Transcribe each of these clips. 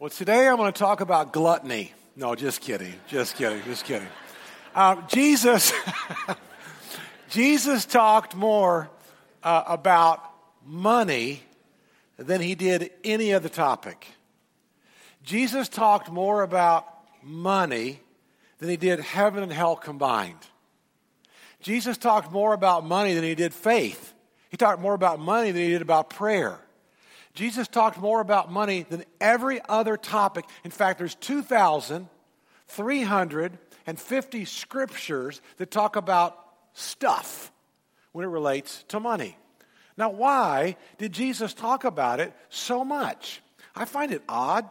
Well, today I'm going to talk about gluttony. No, just kidding. Just kidding. Just kidding. Uh, Jesus, Jesus talked more uh, about money than he did any other topic. Jesus talked more about money than he did heaven and hell combined. Jesus talked more about money than he did faith. He talked more about money than he did about prayer. Jesus talked more about money than every other topic. In fact, there's 2,350 scriptures that talk about stuff when it relates to money. Now, why did Jesus talk about it so much? I find it odd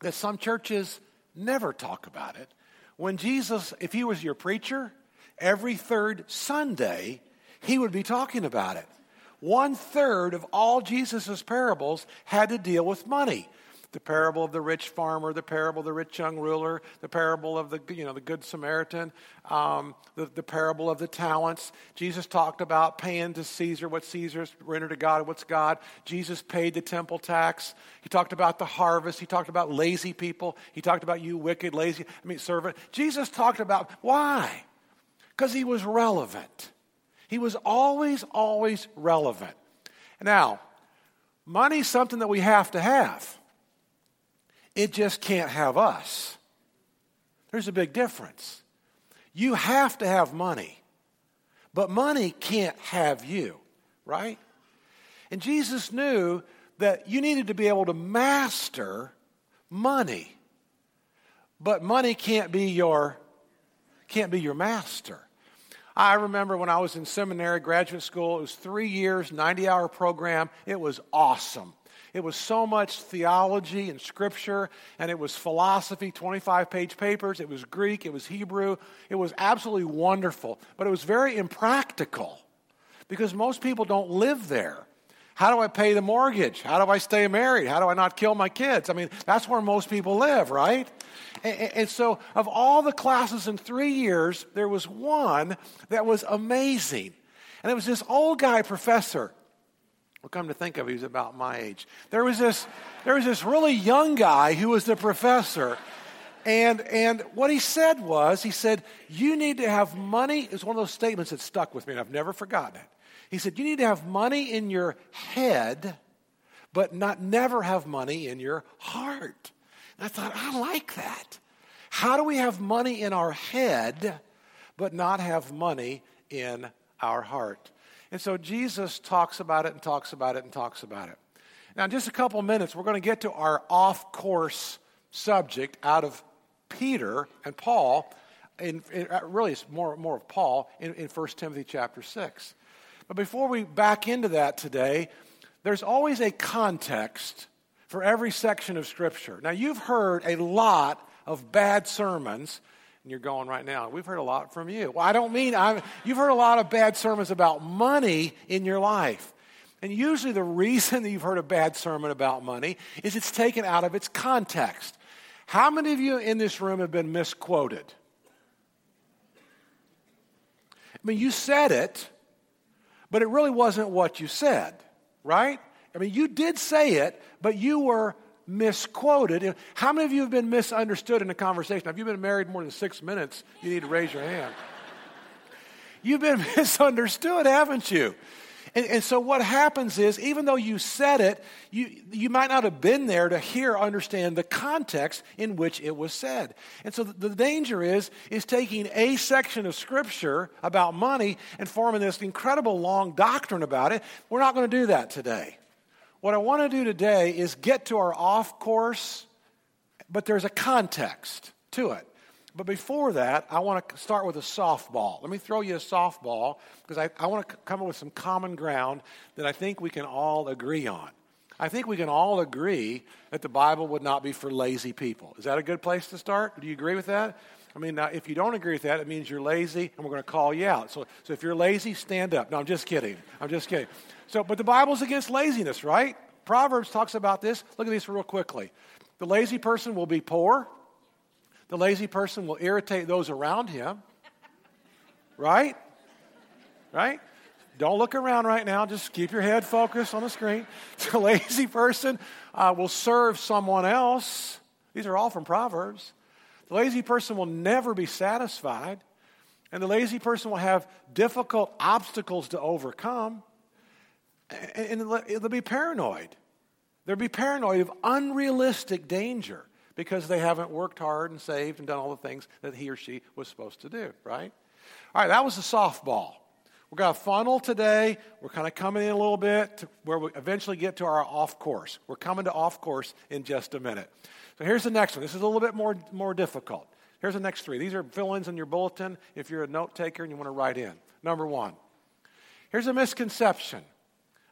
that some churches never talk about it. When Jesus, if he was your preacher, every third Sunday, he would be talking about it. One third of all Jesus' parables had to deal with money. The parable of the rich farmer, the parable of the rich young ruler, the parable of the, you know, the good Samaritan, um, the, the parable of the talents. Jesus talked about paying to Caesar what Caesar's rendered to God, what's God. Jesus paid the temple tax. He talked about the harvest. He talked about lazy people. He talked about you wicked, lazy, I mean, servant. Jesus talked about why? Because he was relevant. He was always, always relevant. Now, money's something that we have to have. It just can't have us. There's a big difference. You have to have money, but money can't have you, right? And Jesus knew that you needed to be able to master money. But money can't be your can't be your master. I remember when I was in seminary, graduate school, it was three years, 90 hour program. It was awesome. It was so much theology and scripture, and it was philosophy, 25 page papers. It was Greek, it was Hebrew. It was absolutely wonderful, but it was very impractical because most people don't live there. How do I pay the mortgage? How do I stay married? How do I not kill my kids? I mean, that's where most people live, right? And, so, of all the classes in three years, there was one that was amazing. And it was this old guy professor. Well, come to think of it, he was about my age. There was this, there was this really young guy who was the professor. And, and what he said was, he said, You need to have money. It's one of those statements that stuck with me, and I've never forgotten it. He said, You need to have money in your head, but not never have money in your heart. I thought, I like that. How do we have money in our head, but not have money in our heart? And so Jesus talks about it and talks about it and talks about it. Now, in just a couple minutes, we're going to get to our off course subject out of Peter and Paul. In, in, uh, really, it's more, more of Paul in, in 1 Timothy chapter 6. But before we back into that today, there's always a context for every section of Scripture. Now, you've heard a lot of bad sermons, and you're going right now, we've heard a lot from you. Well, I don't mean, I'm, you've heard a lot of bad sermons about money in your life. And usually, the reason that you've heard a bad sermon about money is it's taken out of its context. How many of you in this room have been misquoted? I mean, you said it, but it really wasn't what you said, right? I mean, you did say it, but you were misquoted. How many of you have been misunderstood in a conversation? Have you been married more than six minutes? You need to raise your hand. You've been misunderstood, haven't you? And, and, so what happens is, even though you said it, you, you might not have been there to hear, understand the context in which it was said. And so the, the danger is, is taking a section of scripture about money and forming this incredible long doctrine about it. We're not going to do that today. What I want to do today is get to our off course, but there's a context to it. But before that, I want to start with a softball. Let me throw you a softball because I, I want to come up with some common ground that I think we can all agree on. I think we can all agree that the Bible would not be for lazy people. Is that a good place to start? Do you agree with that? I mean, if you don't agree with that, it means you're lazy, and we're going to call you out. So, so if you're lazy, stand up. No, I'm just kidding. I'm just kidding. So, but the Bible's against laziness, right? Proverbs talks about this. Look at this real quickly. The lazy person will be poor. The lazy person will irritate those around him. Right? Right? don't look around right now. Just keep your head focused on the screen. The lazy person uh, will serve someone else. These are all from Proverbs. The lazy person will never be satisfied. And the lazy person will have difficult obstacles to overcome. And they'll be paranoid. They'll be paranoid of unrealistic danger because they haven't worked hard and saved and done all the things that he or she was supposed to do, right? All right, that was the softball. We've got a funnel today. We're kind of coming in a little bit to where we eventually get to our off course. We're coming to off course in just a minute. So here's the next one. This is a little bit more, more difficult. Here's the next three. These are fill ins in your bulletin if you're a note taker and you want to write in. Number one, here's a misconception.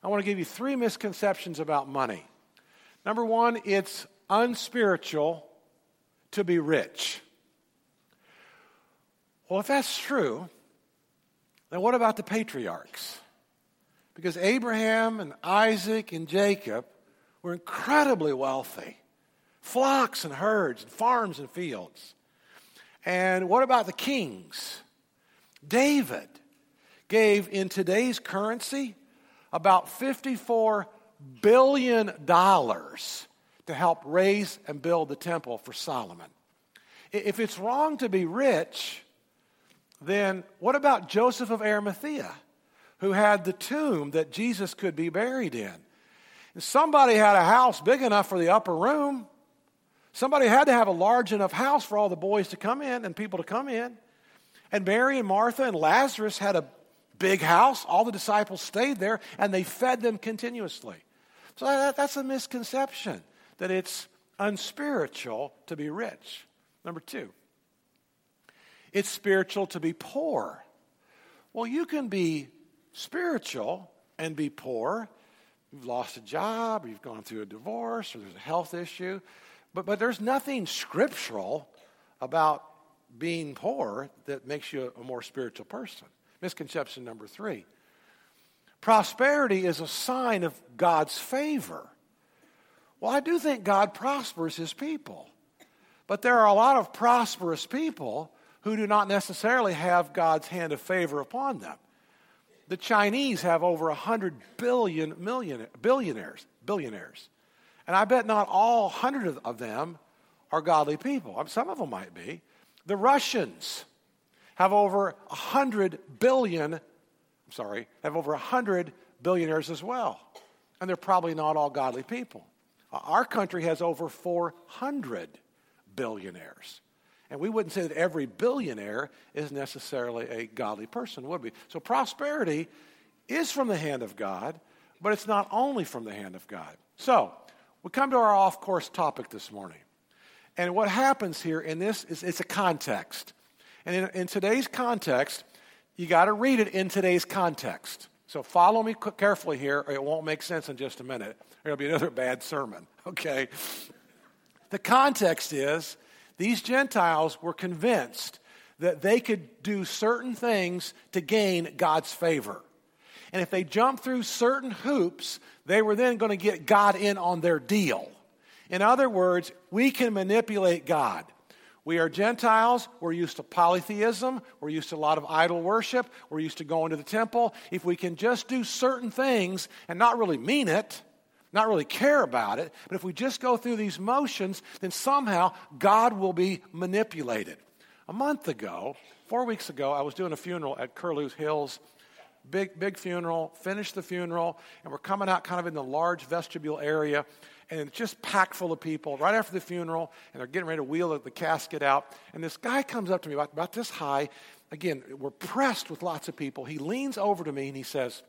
I want to give you three misconceptions about money. Number one, it's unspiritual to be rich. Well, if that's true, then what about the patriarchs? Because Abraham and Isaac and Jacob were incredibly wealthy flocks and herds, and farms and fields. And what about the kings? David gave in today's currency about $54 billion to help raise and build the temple for Solomon. If it's wrong to be rich, then what about Joseph of Arimathea, who had the tomb that Jesus could be buried in? Somebody had a house big enough for the upper room. Somebody had to have a large enough house for all the boys to come in and people to come in. And Mary and Martha and Lazarus had a big house. All the disciples stayed there and they fed them continuously. So that, that's a misconception that it's unspiritual to be rich. Number two, it's spiritual to be poor. Well, you can be spiritual and be poor. You've lost a job, or you've gone through a divorce, or there's a health issue. But, but there's nothing scriptural about being poor that makes you a more spiritual person. Misconception number three prosperity is a sign of God's favor. Well, I do think God prospers his people. But there are a lot of prosperous people who do not necessarily have God's hand of favor upon them. The Chinese have over 100 billion million, billionaires, billionaires. And I bet not all 100 of them are godly people. Um, some of them might be. The Russians have over 100 billion, I'm sorry, have over 100 billionaires as well. And they're probably not all godly people. Uh, our country has over 400 billionaires. And we wouldn't say that every billionaire is necessarily a godly person, would we? So prosperity is from the hand of God, but it's not only from the hand of God. So, we come to our off course topic this morning. And what happens here in this is it's a context. And in, in today's context, you got to read it in today's context. So follow me carefully here, or it won't make sense in just a minute. It'll be another bad sermon, okay? The context is these Gentiles were convinced that they could do certain things to gain God's favor. And if they jumped through certain hoops, they were then going to get God in on their deal. In other words, we can manipulate God. We are Gentiles. We're used to polytheism. We're used to a lot of idol worship. We're used to going to the temple. If we can just do certain things and not really mean it, not really care about it, but if we just go through these motions, then somehow God will be manipulated. A month ago, four weeks ago, I was doing a funeral at Curlew's Hills big, big funeral, finished the funeral, and we're coming out kind of in the large vestibule area, and it's just packed full of people right after the funeral, and they're getting ready to wheel the casket out. And this guy comes up to me about, about this high. Again, we're pressed with lots of people. He leans over to me and he says,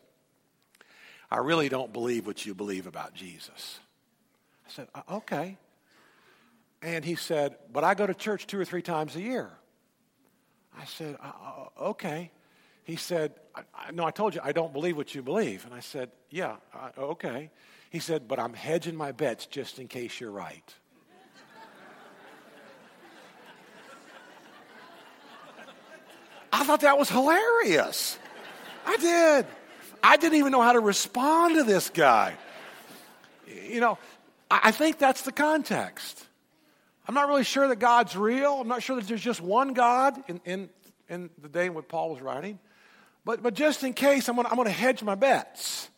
I really don't believe what you believe about Jesus. I said, uh, okay. And he said, but I go to church two or three times a year. I said, uh, uh okay he said, I, I, No, I told you I don't believe what you believe. And I said, Yeah, okay. He said, But I'm hedging my bets just in case you're right. I thought that was hilarious. I did. I didn't even know how to respond to this guy. You know, I think that's the context. I'm not really sure that God's real. I'm not sure that there's just one God in, in, in the day when Paul was writing. But, but just in case, I'm going I'm to hedge my bets.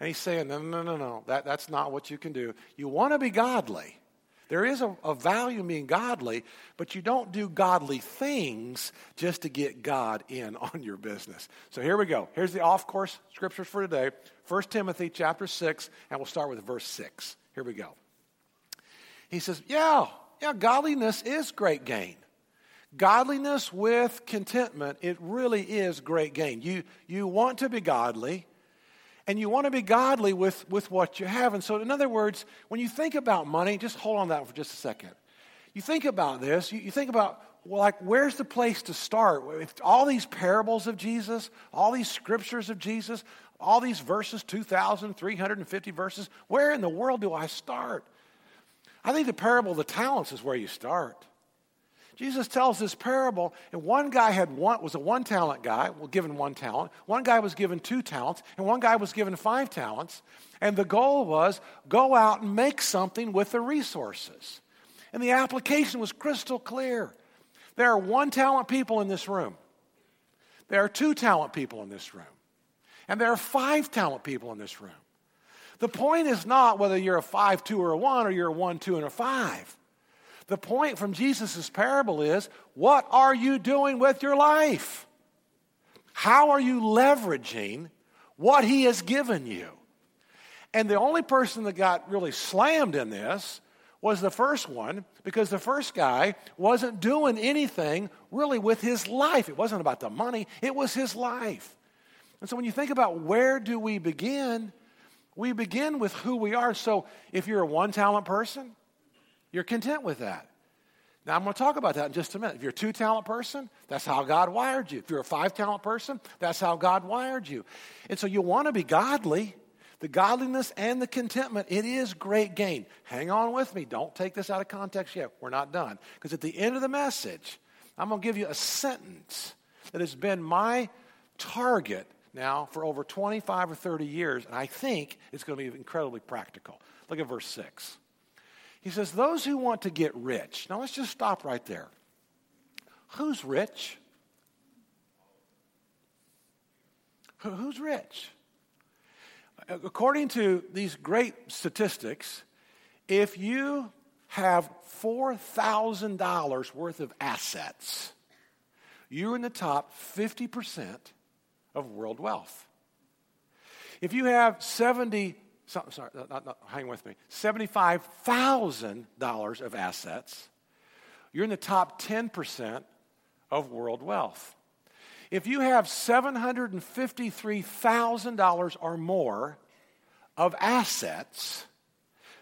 And he's saying, no, no, no, no, that, that's not what you can do. You want to be godly. There is a, a, value in being godly, but you don't do godly things just to get God in on your business. So here we go. Here's the off course scriptures for today 1 Timothy chapter 6, and we'll start with verse 6. Here we go. He says, Yeah, yeah, godliness is great gain. Godliness with contentment, it really is great gain. You, you want to be godly, and you want to be godly with, with what you have. And so, in other words, when you think about money, just hold on that for just a second. You think about this, you, you think about, well, like, where's the place to start? If all these parables of Jesus, all these scriptures of Jesus, all these verses, 2,350 verses, where in the world do I start? I think the parable of the talents is where you start. Jesus tells this parable, and one guy had one was a one talent guy, well, given one talent. One guy was given two talents, and one guy was given five talents. And the goal was go out and make something with the resources. And the application was crystal clear. There are one talent people in this room. There are two talent people in this room. And there are five talent people in this room. The point is not whether you're a five, two, or a one, or you're a one, two, and a five. The point from Jesus' parable is what are you doing with your life? How are you leveraging what he has given you? And the only person that got really slammed in this was the first one because the first guy wasn't doing anything really with his life. It wasn't about the money, it was his life. And so when you think about where do we begin, we begin with who we are. So if you're a one talent person, you're content with that. Now, I'm going to talk about that in just a minute. If you're a two talent person, that's how God wired you. If you're a five talent person, that's how God wired you. And so you want to be godly. The godliness and the contentment, it is great gain. Hang on with me. Don't take this out of context yet. We're not done. Because at the end of the message, I'm going to give you a sentence that has been my target now for over 25 or 30 years, and I think it's going to be incredibly practical. Look at verse 6. He says, Those who want to get rich. Now let's just stop right there. Who's rich? Who's rich? According to these great statistics, if you have $4,000 worth of assets, you're in the top 50% of world wealth. If you have 70 sorry, not, not, hang with me, $75,000 of assets, you're in the top 10% of world wealth. If you have $753,000 or more of assets,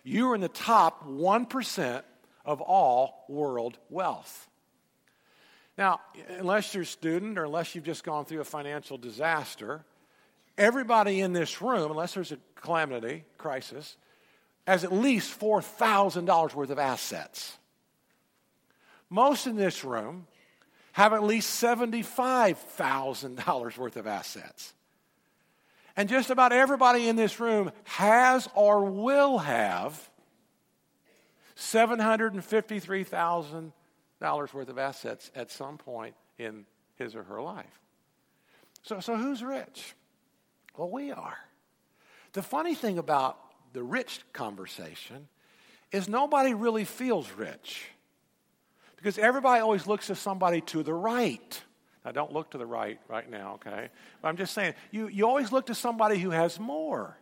you're in the top 1% of all world wealth. Now, unless you're a student or unless you've just gone through a financial disaster, everybody in this room, unless there's a calamity, crisis, has at least $4,000 worth of assets. Most in this room have at least $75,000 worth of assets. And just about everybody in this room has or will have $753,000 worth of assets at some point in his or her life. So, so who's rich? Well, we are. The funny thing about the rich conversation is nobody really feels rich because everybody always looks to somebody to the right. Now, don't look to the right right now, okay? But I'm just saying, you, you always look to somebody who has more.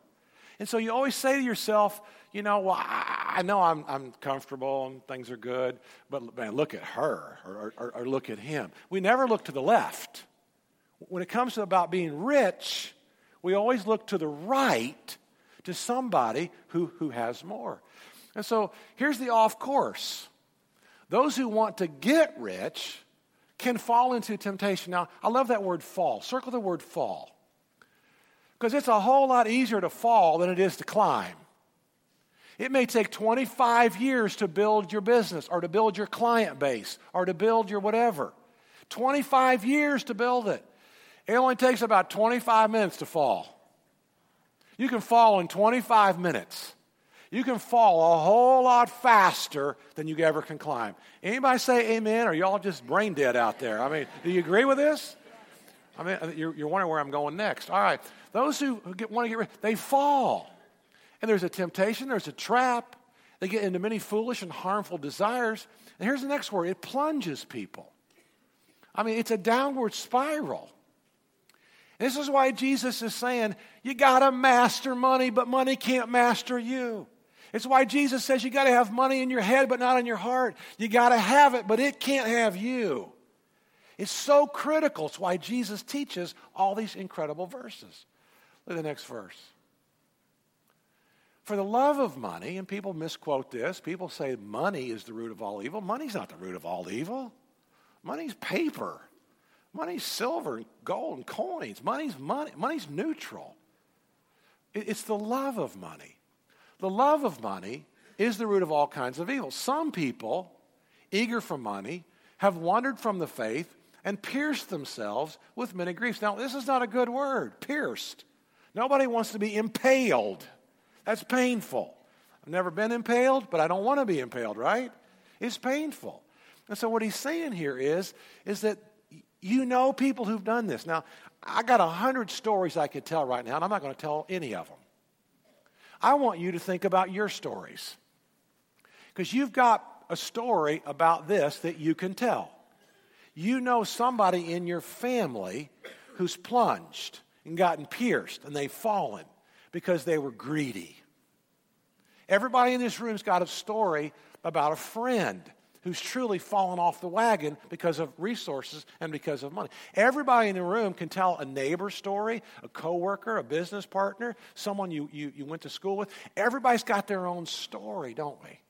And so you always say to yourself, you know, well, I, I know I'm, I'm comfortable and things are good, but man, look at her or, or, or look at him. We never look to the left. When it comes to about being rich, we always look to the right to somebody who, who has more. And so here's the off course those who want to get rich can fall into temptation. Now, I love that word fall. Circle the word fall. Because it's a whole lot easier to fall than it is to climb. It may take 25 years to build your business or to build your client base or to build your whatever. 25 years to build it. It only takes about 25 minutes to fall. You can fall in 25 minutes. You can fall a whole lot faster than you ever can climb. Anybody say amen or y'all just brain dead out there? I mean, do you agree with this? I mean, uh, you're, you're wondering where I'm going next. All right. Those who get, want to get rid, they fall. And there's a temptation, there's a trap. They get into many foolish and harmful desires. And here's the next word it plunges people. I mean, it's a downward spiral. This is why Jesus is saying, you got to master money, but money can't master you. It's why Jesus says you got to have money in your head, but not in your heart. You got to have it, but it can't have you. It's so critical. It's why Jesus teaches all these incredible verses. Look at the next verse. For the love of money, and people misquote this, people say money is the root of all evil. Money's not the root of all evil. Money's paper. Money's silver and gold and coins. Money's money. Money's neutral. It's the love of money. The love of money is the root of all kinds of evil. Some people, eager for money, have wandered from the faith and pierced themselves with many griefs. Now, this is not a good word, pierced. Nobody wants to be impaled. That's painful. I've never been impaled, but I don't want to be impaled, right? It's painful. And so what he's saying here is, is that you know people who've done this. Now, I got a hundred stories I could tell right now, and I'm not going to tell any of them. I want you to think about your stories. Because you've got a story about this that you can tell. You know somebody in your family who's plunged and gotten pierced and they've fallen because they were greedy. Everybody in this room's got a story about a friend who's truly fallen off the wagon because of resources and because of money. Everybody in the room can tell a neighbor story, a coworker, a business partner, someone you, you, you went to school with. Everybody's got their own story, don't we?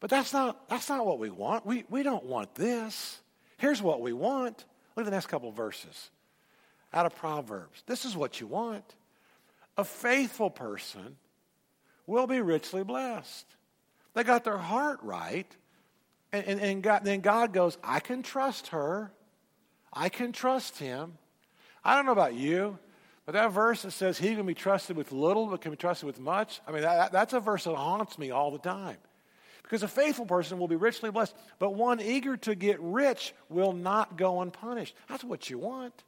But that's not, that's not what we want. We, we don't want this. Here's what we want. Look at the next couple verses out of Proverbs. This is what you want. A faithful person will be richly blessed. They got their heart right. And, and, and God, then God goes, I can trust her. I can trust him. I don't know about you, but that verse that says he can be trusted with little but can be trusted with much, I mean, that, that's a verse that haunts me all the time. Because a faithful person will be richly blessed, but one eager to get rich will not go unpunished. That's what you want.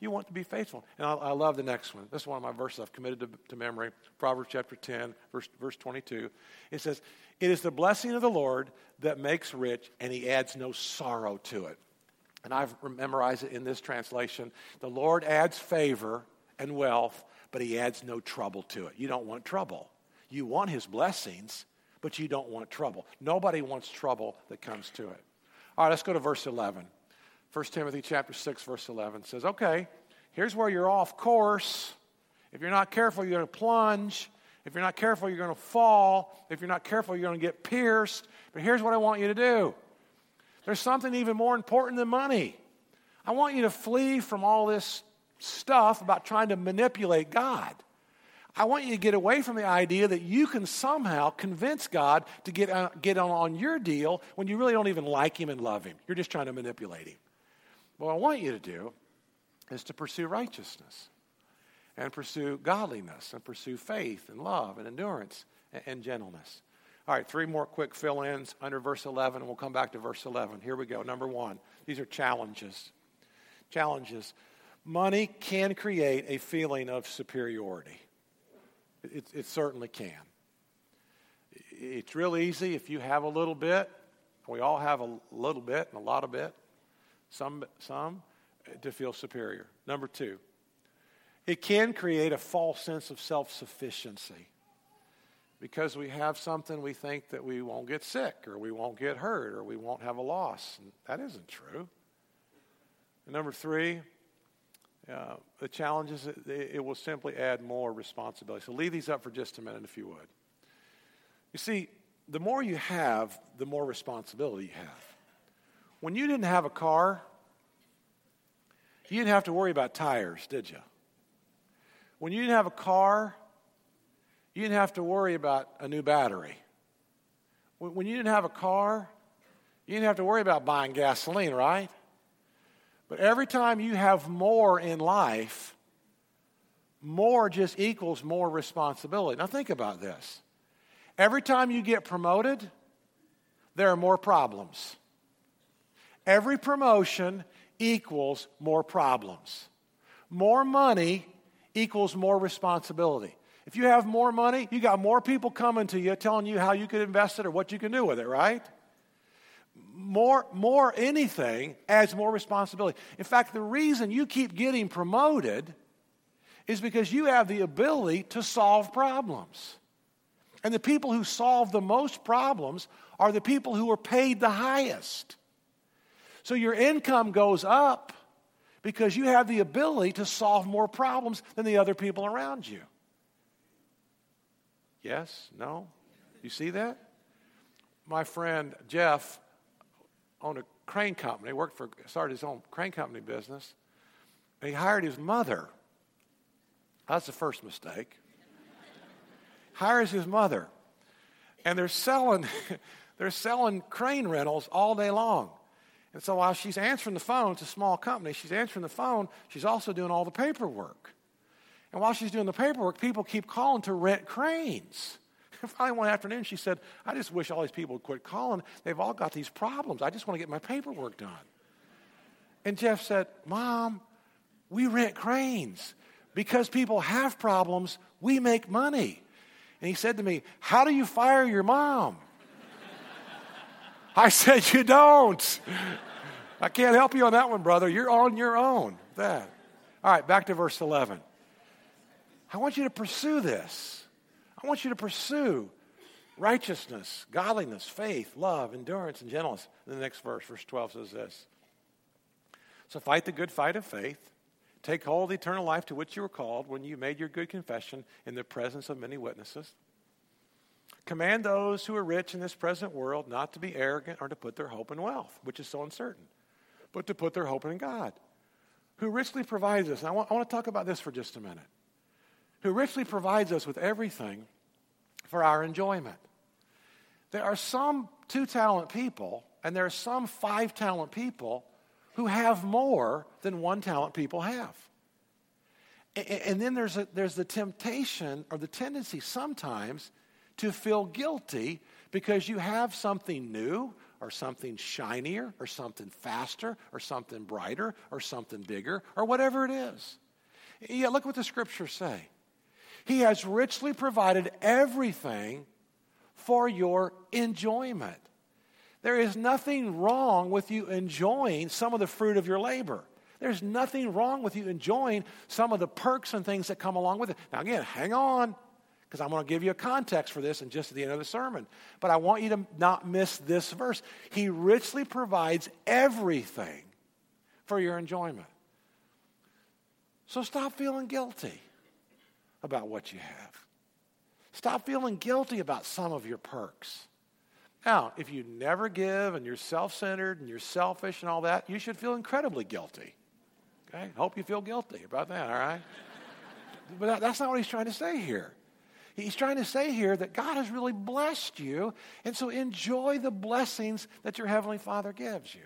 You want to be faithful. And I, I, love the next one. This is one of my verses I've committed to, to memory. Proverbs chapter 10, verse, verse 22. It says, It is the blessing of the Lord that makes rich, and he adds no sorrow to it. And I've memorized it in this translation. The Lord adds favor and wealth, but he adds no trouble to it. You don't want trouble. You want his blessings, but you don't want trouble. Nobody wants trouble that comes to it. All right, let's go to verse 11. 1 Timothy chapter 6 verse 11 says, "Okay, here's where you're off course. If you're not careful, you're going to plunge. If you're not careful, you're going to fall. If you're not careful, you're going to get pierced. But here's what I want you to do. There's something even more important than money. I want you to flee from all this stuff about trying to manipulate God. I want you to get away from the idea that you can somehow convince God to get, uh, get on, on your deal when you really don't even like Him and love Him. You're just trying to manipulate Him. What I want you to do is to pursue righteousness and pursue godliness and pursue faith and love and endurance and, and gentleness. All right, three more quick fill ins under verse 11, and we'll come back to verse 11. Here we go. Number one, these are challenges. Challenges. Money can create a feeling of superiority, it, it certainly can. It's real easy if you have a little bit. We all have a little bit and a lot of bit some, some to feel superior. Number two, it can create a false sense of self sufficiency. Because we have something, we think that we won't get sick, or we won't get hurt, or we won't have a loss. And that isn't true. And number three, uh, the challenge is it, it will simply add more responsibility. So leave these up for just a minute, if you would. You see, the more you have, the more responsibility you have. When you didn't have a car, you didn't have to worry about tires, did you? When you didn't have a car, you didn't have to worry about a new battery. When you didn't have a car, you didn't have to worry about buying gasoline, right? But every time you have more in life, more just equals more responsibility. Now, think about this. Every time you get promoted, there are more problems. Every promotion equals more problems. More money equals more responsibility. If you have more money, you got more people coming to you telling you how you could invest it or what you can do with it, right? More, more anything adds more responsibility. In fact, the reason you keep getting promoted is because you have the ability to solve problems. And the people who solve the most problems are the people who are paid the highest. So your income goes up because you have the ability to solve more problems than the other people around you. Yes? No? You see that? My friend Jeff owned a crane company, worked for, started his own crane company business, and he hired his mother. That's the first mistake. Hires his mother. And they're selling, they're selling crane rentals all day long. And so while she's answering the phone, it's a small company, she's answering the phone, she's also doing all the paperwork. And while she's doing the paperwork, people keep calling to rent cranes. finally, one afternoon, she said, I just wish all these people would quit calling. They've all got these problems. I just want to get my paperwork done. And Jeff said, Mom, we rent cranes. Because people have problems, we make money. And he said to me, How do you fire your mom? I said, You don't. I can't help you on that one, brother. You're on your own. That. All right, back to verse 11. I want you to pursue this. I want you to pursue righteousness, godliness, faith, love, endurance, and gentleness. In the next verse, verse 12 says this So fight the good fight of faith. Take hold of the eternal life to which you were called when you made your good confession in the presence of many witnesses. Command those who are rich in this present world not to be arrogant or to put their hope in wealth, which is so uncertain, but to put their hope in God, who richly provides us. And I want, I want to talk about this for just a minute who richly provides us with everything for our enjoyment. There are some two talent people, and there are some five talent people who have more than one talent people have. And then there's, a, there's the temptation or the tendency sometimes to feel guilty because you have something new or something shinier or something faster or something brighter or something bigger or whatever it is. Yeah, look what the scriptures say. He has richly provided everything for your enjoyment. There is nothing wrong with you enjoying some of the fruit of your labor. There's nothing wrong with you enjoying some of the perks and things that come along with it. Now, again, hang on, because I'm going to give you a context for this in just at the end of the sermon. But I want you to not miss this verse. He richly provides everything for your enjoyment. So stop feeling guilty about what you have. Stop feeling guilty about some of your perks. Now, if you never give and you're self centered and you're selfish and all that, you should feel incredibly guilty. Okay? Hope you feel guilty about that, all right? but that's not what he's trying to say here. He's trying to say here that God has really blessed you, and so enjoy the blessings that your Heavenly Father gives you.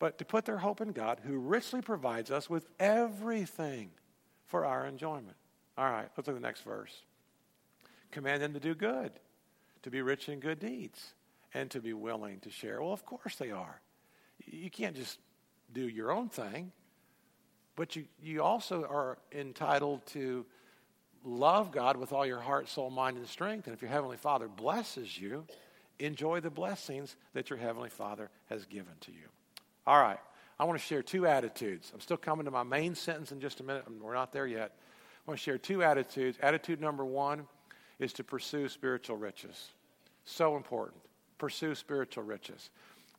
But to put their hope in God, who richly provides us with everything for our enjoyment. All right, let's look at the next verse. Command them to do good, to be rich in good deeds, and to be willing to share. Well, of course they are. You can't just do your own thing, but you, you also are entitled to love God with all your heart, soul, mind, and strength. And if your Heavenly Father blesses you, enjoy the blessings that your Heavenly Father has given to you. All right, I want to share two attitudes. I'm still coming to my main sentence in just a minute. We're not there yet. I want to share two attitudes. Attitude number one is to pursue spiritual riches. So important. Pursue spiritual riches.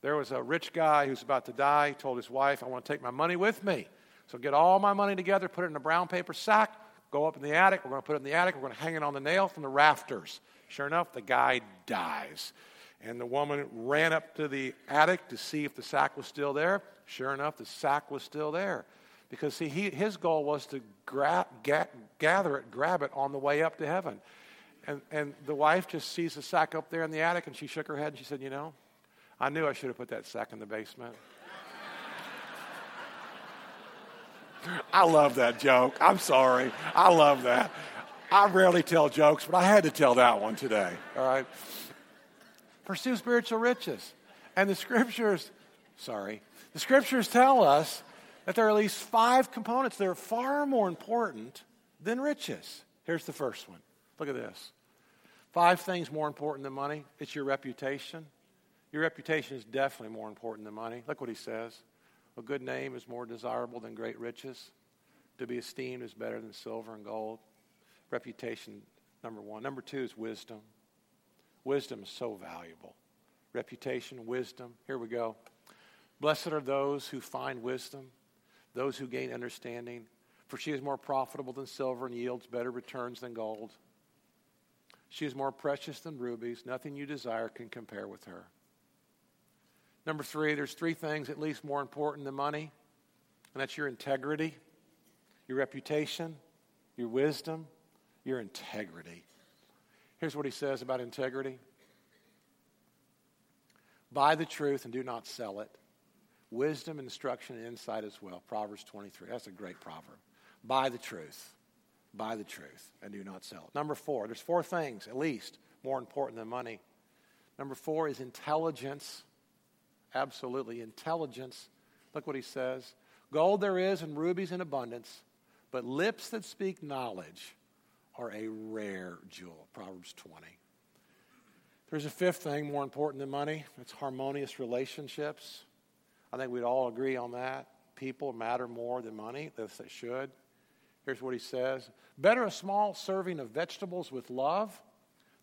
There was a rich guy who's about to die. Told his wife, I want to take my money with me. So get all my money together, put it in a brown paper sack, go up in the attic. We're going to put it in the attic. We're going to hang it on the nail from the rafters. Sure enough, the guy dies. And the woman ran up to the attic to see if the sack was still there. Sure enough, the sack was still there. Because, see, he, his goal was to gra- ga- gather it, grab it on the way up to heaven. And, and the wife just sees the sack up there in the attic, and she shook her head and she said, You know, I knew I should have put that sack in the basement. I love that joke. I'm sorry. I love that. I rarely tell jokes, but I had to tell that one today. All right. Pursue spiritual riches. And the scriptures, sorry, The scriptures tell us that there are at least five components that are far more important than riches. Here's the first one. Look at this. Five things more important than money. It's your reputation. Your reputation is definitely more important than money. Look what he says. A good name is more desirable than great riches. To be esteemed is better than silver and gold. Reputation, number one. Number two is wisdom. Wisdom is so valuable. Reputation, wisdom. Here we go. Blessed are those who find wisdom, those who gain understanding, for she is more profitable than silver and yields better returns than gold. She is more precious than rubies. Nothing you desire can compare with her. Number three, there's three things at least more important than money, and that's your integrity, your reputation, your wisdom, your integrity. Here's what he says about integrity Buy the truth and do not sell it. Wisdom, instruction, and insight as well. Proverbs 23. That's a great proverb. Buy the truth. Buy the truth and do not sell it. Number four, there's four things at least more important than money. Number four is intelligence. Absolutely. Intelligence. Look what he says. Gold there is and rubies in abundance, but lips that speak knowledge are a rare jewel. Proverbs 20. There's a fifth thing more important than money it's harmonious relationships. I think we'd all agree on that. People matter more than money, as they should. Here's what he says Better a small serving of vegetables with love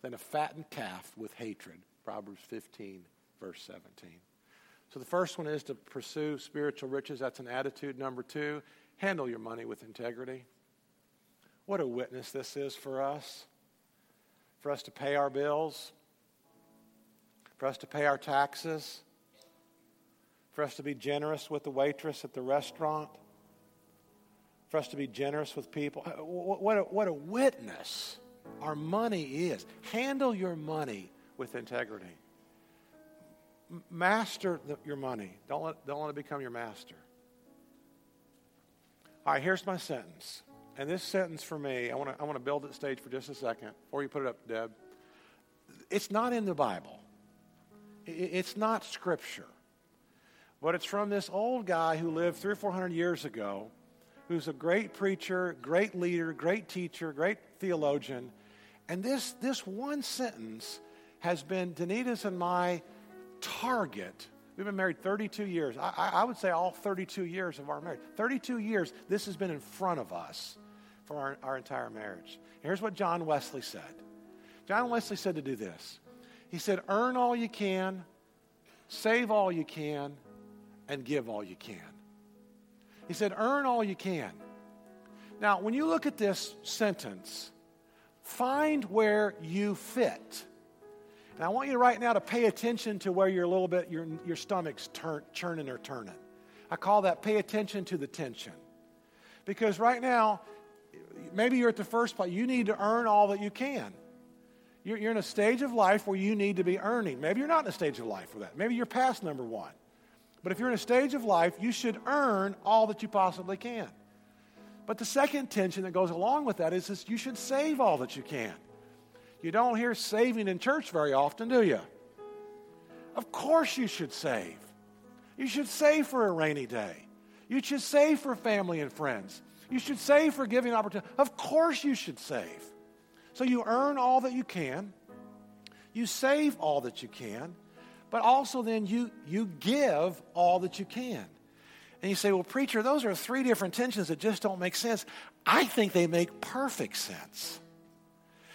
than a fattened calf with hatred. Proverbs 15, verse 17. So the first one is to pursue spiritual riches. That's an attitude. Number two, handle your money with integrity. What a witness this is for us. For us to pay our bills, for us to pay our taxes, for us to be generous with the waitress at the restaurant, for us to be generous with people. Uh, what a, what a witness our money is. Handle your money with integrity. Master the, your money. Don't let, don't let it become your master. All right, here's my sentence. And this sentence for me, I want to I want to build it stage for just a second, or you put it up, Deb. It's not in the Bible. It's not Scripture. But it's from this old guy who lived three or four hundred years ago, who's a great preacher, great leader, great teacher, great theologian. And this, this one sentence has been Danita's and my target. We've been married 32 years. I, I, would say all 32 years of our marriage. 32 years, this has been in front of us for our, our entire marriage. Here's what John Wesley said John Wesley said to do this. He said, Earn all you can, save all you can, and give all you can. He said, Earn all you can. Now, when you look at this sentence, find where you fit. And I want you right now to pay attention to where you're a little bit, your, your stomach's turn, churning or turning. I call that pay attention to the tension. Because right now, maybe you're at the first place. You need to earn all that you can. You're, you're in a stage of life where you need to be earning. Maybe you're not in a stage of life for that. Maybe you're past number one. But if you're in a stage of life, you should earn all that you possibly can. But the second tension that goes along with that is this, you should save all that you can. You don't hear saving in church very often, do you? Of course you should save. You should save for a rainy day. You should save for family and friends. You should save for giving opportunity. Of course you should save. So you earn all that you can. You save all that you can. But also then you, you give all that you can. And you say, well, preacher, those are three different tensions that just don't make sense. I think they make perfect sense.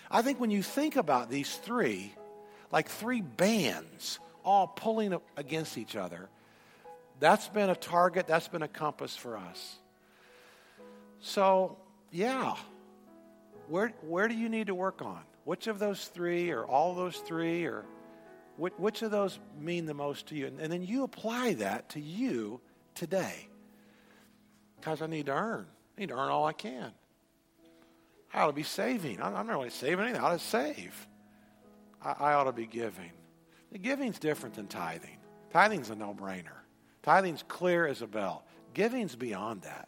I think when you think about these three, like three bands all pulling against each other, that's been a target, that's been a compass for us. So, yeah, where, where do you need to work on? Which of those three, or all those three, or which, which of those mean the most to you? And, and then you apply that to you today. Because I need to earn. I need to earn all I can. I ought to be saving. I'm not really saving anything. I ought to save. I, I ought to be giving. The giving's different than tithing. Tithing's a no-brainer. Tithing's clear as a bell. Giving's beyond that.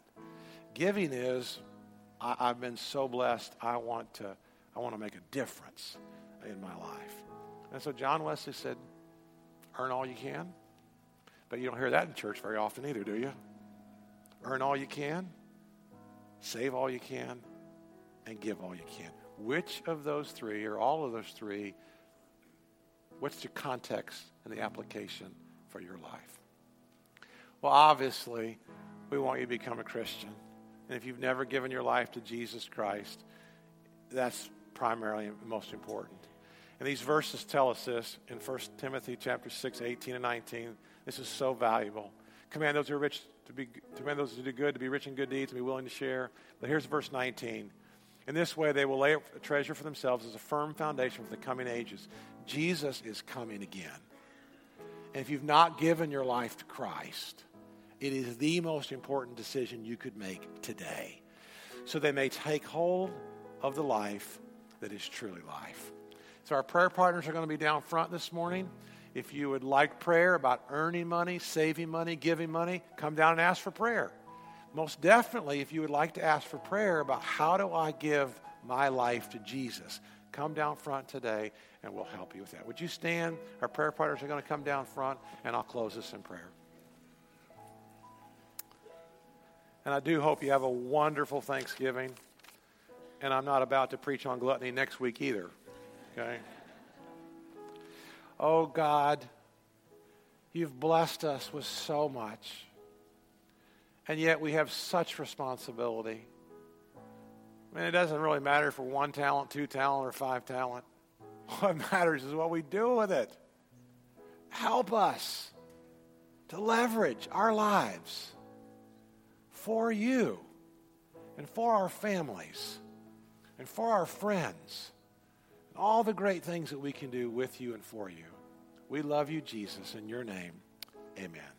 Giving is, I, I've been so blessed. I want to, I want to make a difference in my life. And so John Wesley said, earn all you can. But you don't hear that in church very often either, do you? Earn all you can, save all you can, and give all you can. Which of those three, or all of those three, what's the context and the application for your life? Well, obviously, we want you to become a Christian. And if you've never given your life to Jesus Christ, that's primarily most important. And these verses tell us this in 1 Timothy chapter 6, 18 and 19. This is so valuable. Command those who are rich to be command those who do good to be rich in good deeds and be willing to share. But here's verse 19. In this way they will lay up a treasure for themselves as a firm foundation for the coming ages. Jesus is coming again. And if you've not given your life to Christ, it is the most important decision you could make today. So they may take hold of the life that is truly life. So our prayer partners are going to be down front this morning. If you would like prayer about earning money, saving money, giving money, come down and ask for prayer. Most definitely, if you would like to ask for prayer about how do I give my life to Jesus, come down front today and we'll help you with that. Would you stand? Our prayer partners are going to come down front and I'll close this in prayer. And I do hope you have a wonderful Thanksgiving. And I'm not about to preach on gluttony next week either. Okay? Oh God, you've blessed us with so much. And yet we have such responsibility. I mean, it doesn't really matter for one talent, two talent, or five talent. What matters is what we do with it. Help us to leverage our lives for you and for our families and for our friends and all the great things that we can do with you and for you. We love you, Jesus. In your name, amen.